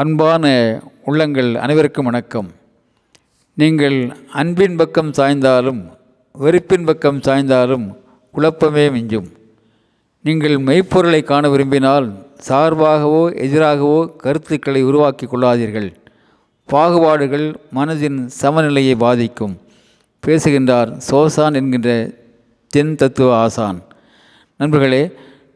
அன்பான உள்ளங்கள் அனைவருக்கும் வணக்கம். நீங்கள் அன்பின் பக்கம் சாய்ந்தாலும் வெறுப்பின் பக்கம் சாய்ந்தாலும் குழப்பமே மிஞ்சும். நீங்கள் மெய்ப்பொருளை காண விரும்பினால் சார்பாகவோ எதிராகவோ கருத்துக்களை உருவாக்கி கொள்ளாதீர்கள். பாகுபாடுகள் மனதின் சமநிலையை பாதிக்கும். பேசுகின்றார் சோசான் என்கின்ற தென் தத்துவ ஆசான். நண்பர்களே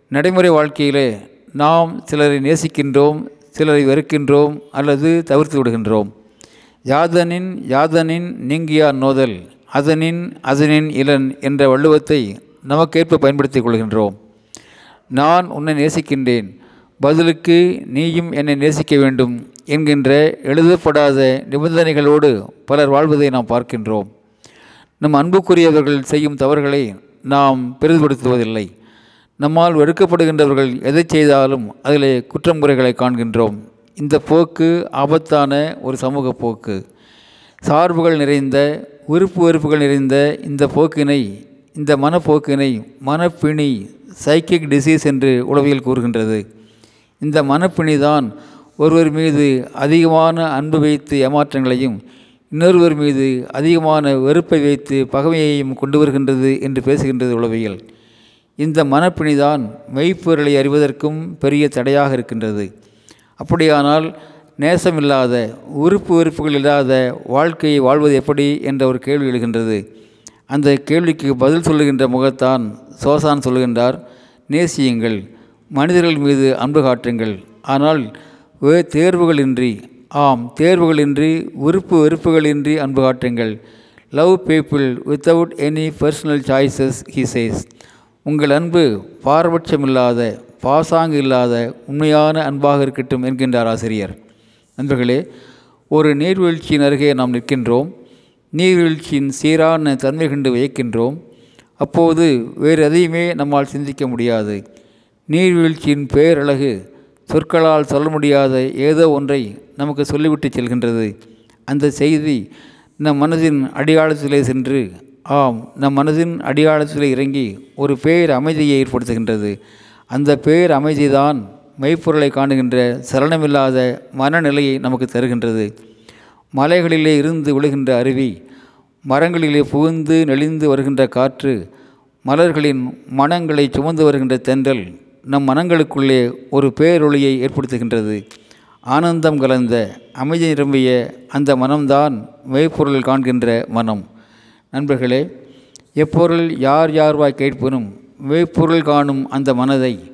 நடைமுறை வாழ்க்கையிலே நாம் சிலரை நேசிக்கின்றோம் சிலரை வெறுக்கின்றோம் அல்லது தவிர்த்து விடுகின்றோம். யாதனின் யாதனின் நீங்கியார் நோதல் அதனின் அதனின் இளன் என்ற வள்ளுவத்தை நமக்கேற்ப பயன்படுத்திக் கொள்கின்றோம். நான் உன்னை நேசிக்கின்றேன் பதிலுக்கு நீயும் என்னை நேசிக்க வேண்டும் என்கின்ற எழுதப்படாத நிபந்தனைகளோடு பலர் வாழ்வதை நாம் பார்க்கின்றோம். நம் அன்புக்குரியவர்கள் செய்யும் தவறுகளை நாம் பெரிதுபடுத்துவதில்லை. நம்மால் வெறுக்கப்படுகின்றவர்கள் எதை செய்தாலும் அதிலே குற்றம் குறைகளை காண்கின்றோம். இந்த போக்கு ஆபத்தான ஒரு சமூக போக்கு. சார்புகள் நிறைந்த உறுப்பு வெறுப்புகள் நிறைந்த இந்த போக்கினை இந்த மனப்போக்கினை மனப்பிணி சைக்கிக் டிசீஸ் என்று உளவியல் கூறுகின்றது. இந்த மனப்பிணி தான் ஒருவர் மீது அதிகமான அன்பு வைத்து ஏமாற்றங்களையும் இன்னொருவர் மீது அதிகமான வெறுப்பை வைத்து பகமையையும் கொண்டு வருகின்றது என்று பேசுகின்றது உளவியல். இந்த மனப்பிணிதான் மெய்ப்பொருளை அறிவதற்கும் பெரிய தடையாக இருக்கின்றது. அப்படியானால் நேசமில்லாத உறுப்பு வெறுப்புகள் இல்லாத வாழ்க்கையை வாழ்வது எப்படி என்ற ஒரு கேள்வி எழுகின்றது. அந்த கேள்விக்கு பதில் சொல்லுகின்ற முகத்தான் சோசான் சொல்லுகின்றார் நேசியுங்கள் மனிதர்கள் மீது அன்பு காட்டுங்கள். ஆனால் வே தேர்வுகளின்றி ஆம் தேர்வுகளின்றி உறுப்பு வெறுப்புகளின்றி அன்பு காட்டுங்கள். Love people without any personal choices he says உங்கள் அன்பு பாரபட்சமில்லாத பாசாங்கு இல்லாத உண்மையான அன்பாக இருக்கட்டும் என்கின்றார் ஆசிரியர். நண்பர்களே ஒரு நீர்வீழ்ச்சியின் அருகே நாம் நிற்கின்றோம். நீர்வீழ்ச்சியின் சீரான தன்மை கண்டு வியக்கின்றோம். அப்போது வேறு எதையுமே நம்மால் சிந்திக்க முடியாது. நீர்வீழ்ச்சியின் பேரழகு சொற்களால் சொல்ல முடியாத ஏதோ ஒன்றை நமக்கு சொல்லிவிட்டு செல்கின்றது. அந்த செய்தி நம் மனதின் அடியாளத்திலே சென்று ஆம் நம் மனதின் அடியாளத்தில் இறங்கி ஒரு பேர் அமைதியை ஏற்படுத்துகின்றது. அந்த பேர் அமைதிதான் மெய்ப்பொருளை காணுகின்ற சலனமில்லாத மனநிலையை நமக்கு தருகின்றது. மலைகளிலே இருந்து விழுகின்ற அருவி மரங்களிலே புகுந்து நெளிந்து வருகின்ற காற்று மலர்களின் மனங்களை சுமந்து வருகின்ற தென்றல் நம் மனங்களுக்குள்ளே ஒரு பேரொளியை ஏற்படுத்துகின்றது. ஆனந்தம் கலந்த அமைதி நிரம்பிய அந்த மனம்தான் மெய்ப்பொருள் காண்கின்ற மனம். நண்பர்களே எப்பொருள் யார் யார்வாய் கேட்பனும் மெய்ப்பொருள் காணும் அந்த மனதை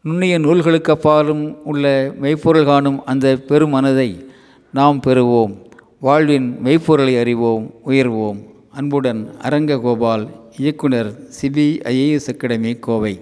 நுண்ணிய நூல்களுக்கு அப்பாலும் உள்ள மெய்ப்பொருள் காணும் அந்த பெரும் மனதை நாம் பெறுவோம். வாழ்வின் மெய்ப்பொருளை அறிவோம் உயர்வோம். அன்புடன் அரங்க கோபால் இயக்குனர் சிபிஐஏஎஸ் அகாடமி கோவை.